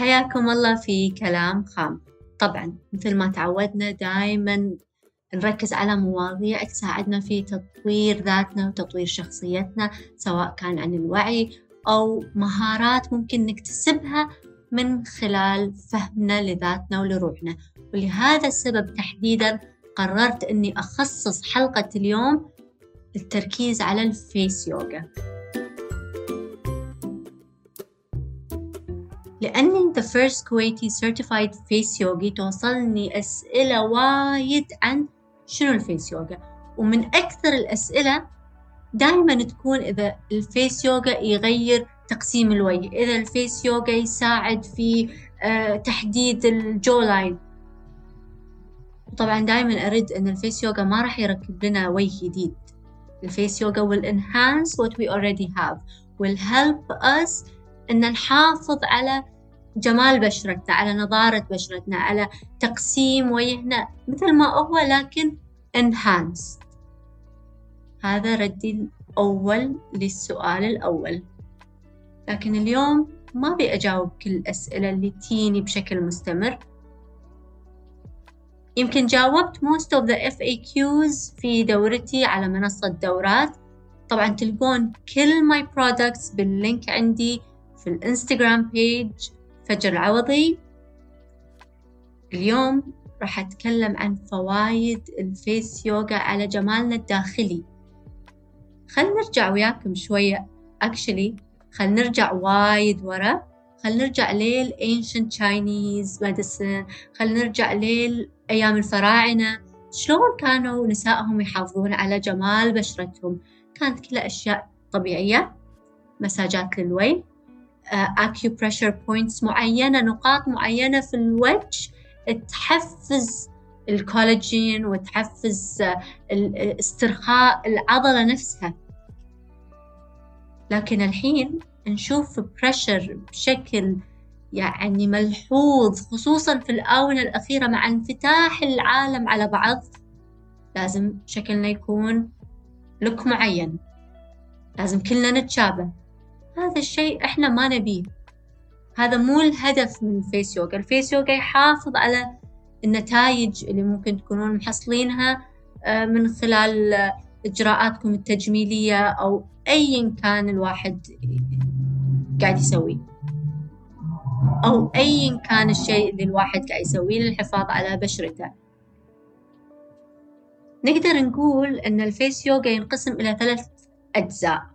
حياكم الله في كلام خام. طبعا مثل ما تعودنا دائما نركز على مواضيع تساعدنا في تطوير ذاتنا وتطوير شخصيتنا سواء كان عن الوعي أو مهارات ممكن نكتسبها من خلال فهمنا لذاتنا ولروحنا. ولهذا السبب تحديدا قررت أني أخصص حلقة اليوم للتركيز على الفيس يوغا. لأني the first Kuwaiti certified face yogi توصلني أسئلة وايد عن شنو ال face yoga. ومن أكثر الأسئلة دائما تكون إذا ال face yoga يغير تقسيم الوجه إذا ال face yoga يساعد في آه، تحديد ال jawline طبعا دائما أرد أن ال face yoga ما راح يركب لنا وجه جديد. ال face yoga will enhance what we already have will help us أن نحافظ على جمال بشرتنا على نضارة بشرتنا على تقسيم وجهنا مثل ما هو لكن enhanced. هذا ردي الأول للسؤال الأول. لكن اليوم ما أبي أجاوب كل الأسئلة اللي تيني بشكل مستمر. يمكن جاوبت most of the FAQs في دورتي على منصة دورات. طبعا تلقون كل my products بال link عندي في الإنستغرام page فجر العوضي. اليوم راح أتكلم عن فوايد ال face yoga على جمالنا الداخلي. خل نرجع وياكم شوية. Actually خل نرجع وايد ورا. خل نرجع لي ال ancient Chinese medicine. خل نرجع لي أيام الفراعنة. شلون كانوا نسائهم يحافظون على جمال بشرتهم؟ كانت كلها أشياء طبيعية. مساجات للوجه acupressure points معينة نقاط معينة في الوجه تحفز الكولاجين وتحفز استرخاء العضلة نفسها. لكن الحين نشوف بريشر بشكل يعني ملحوظ خصوصا في الآونة الأخيرة مع انفتاح العالم على بعض لازم شكلنا يكون look معين لازم كلنا نتشابه. هذا الشيء إحنا ما نبيه. هذا مو الهدف من ال face yoga ال face yoga يحافظ على النتائج اللي ممكن تكونون محصلينها آه، من خلال إجراءاتكم التجميلية أو أيا كان الواحد قاعد يسويه. أو أيا كان الشيء اللي الواحد قاعد يسويه للحفاظ على بشرته. نقدر نقول أن ال face yoga ينقسم إلى ثلاث أجزاء.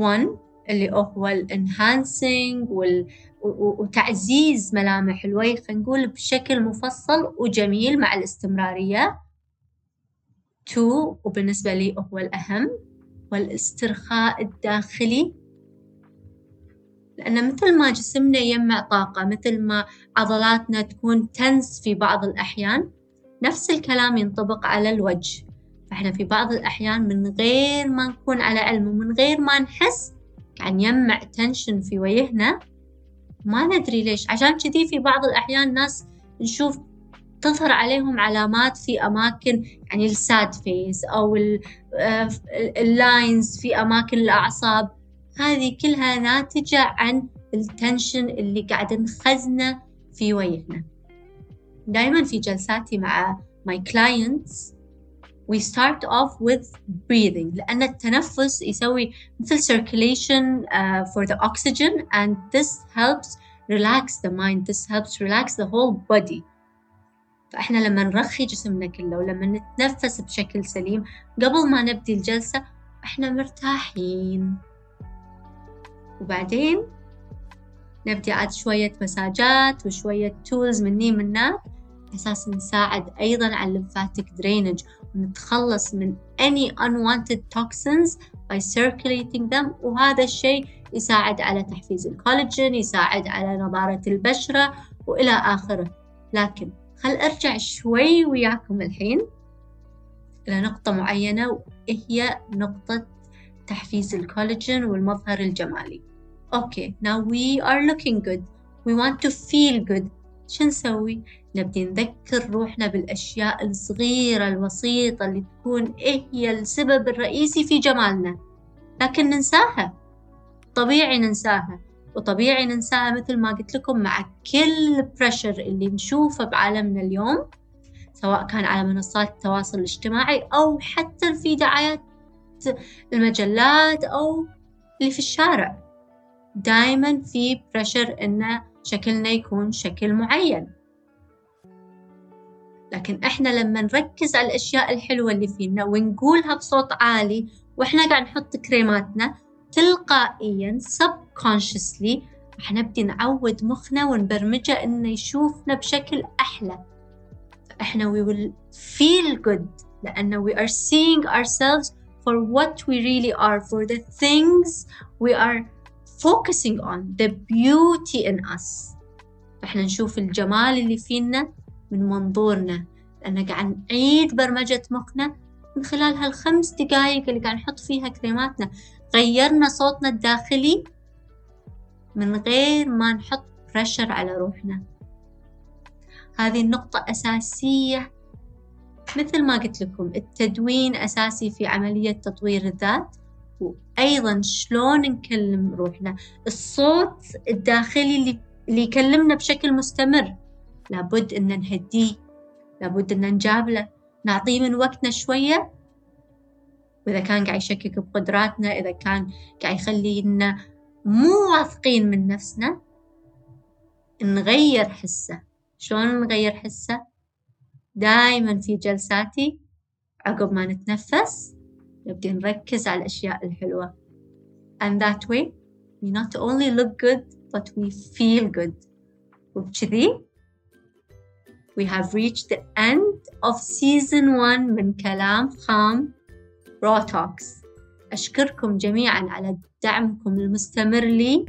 1 اللي هو ال enhancing وال وتعزيز ملامح الوجه خلينا نقول بشكل مفصل وجميل مع الاستمرارية. 2 وبالنسبة لي هو الأهم والاسترخاء الداخلي. لأن مثل ما جسمنا يجمع طاقة مثل ما عضلاتنا تكون tense في بعض الأحيان نفس الكلام ينطبق على الوجه. فإحنا في بعض الأحيان من غير ما نكون على علم ومن غير ما نحس قاعد نجمع tension في وجهنا ما ندري ليش. عشان كذي في بعض الأحيان ناس نشوف تظهر عليهم علامات في أماكن يعني ال sad face أو ال lines آه، في أماكن الأعصاب. هذه كلها ناتجة عن التنشن اللي قاعد نخزنه في وجهنا. دائما في جلساتي مع my clients we start off with breathing. لأن التنفس يسوي مثل circulation uh, for the oxygen and this helps relax the mind. This helps relax the whole body. فإحنا لما نرخي جسمنا كله ولما نتنفس بشكل سليم قبل ما نبدي الجلسة إحنا مرتاحين. وبعدين نبدي عاد شوية مساجات وشوية tools مني من هناك أساس نساعد أيضا على ال lymphatic drainage ونتخلص من any unwanted toxins by circulating them. وهذا الشيء يساعد على تحفيز الكولاجين يساعد على نضارة البشرة وإلى آخره. لكن خل أرجع شوي وياكم الحين إلى نقطة معينة وهي نقطة تحفيز الكولاجين والمظهر الجمالي. أوكي now we are looking good. We want to feel good. شو نسوي؟ نبدي نذكر روحنا بالأشياء الصغيرة البسيطة اللي تكون إيه هي السبب الرئيسي في جمالنا. لكن ننساها. طبيعي ننساها. وطبيعي ننساها مثل ما قلت لكم مع كل pressure اللي نشوفه بعالمنا اليوم سواء كان على منصات التواصل الاجتماعي أو حتى في دعايات المجلات أو اللي في الشارع. دايما في pressure إن شكلنا يكون شكل معين. لكن إحنا لما نركز على الأشياء الحلوة اللي فينا ونقولها بصوت عالي وإحنا قاعد نحط كريماتنا تلقائيا subconsciously راح نبدي نعود مخنا ونبرمجه إنه يشوفنا بشكل أحلى. فإحنا we will feel good لأنه we are seeing ourselves for what we really are for the things we are focusing on the beauty in us. فإحنا نشوف الجمال اللي فينا من منظورنا. لأن قاعد نعيد برمجة مخنا من خلال هالخمس دقايق اللي قاعد نحط فيها كريماتنا غيرنا صوتنا الداخلي من غير ما نحط بريشر على روحنا. هذه النقطة أساسية. مثل ما قلت لكم التدوين أساسي في عملية تطوير الذات. وأيضا شلون نكلم روحنا؟ الصوت الداخلي اللي, اللي يكلمنا بشكل مستمر. لابد أن نهديه لابد أن نجابله. نعطيه من وقتنا شوية. وإذا كان قاعد يشكك بقدراتنا إذا كان قاعد يخلينا مو واثقين من نفسنا نغير حسه. شلون نغير حسه؟ دايما في جلساتي عقب ما نتنفس. نبدي نركز على الأشياء الحلوة and that way we not only look good but we feel good وبكذي we have reached the end of season 1 من كلام خام Raw Talks أشكركم جميعا على دعمكم المستمر لي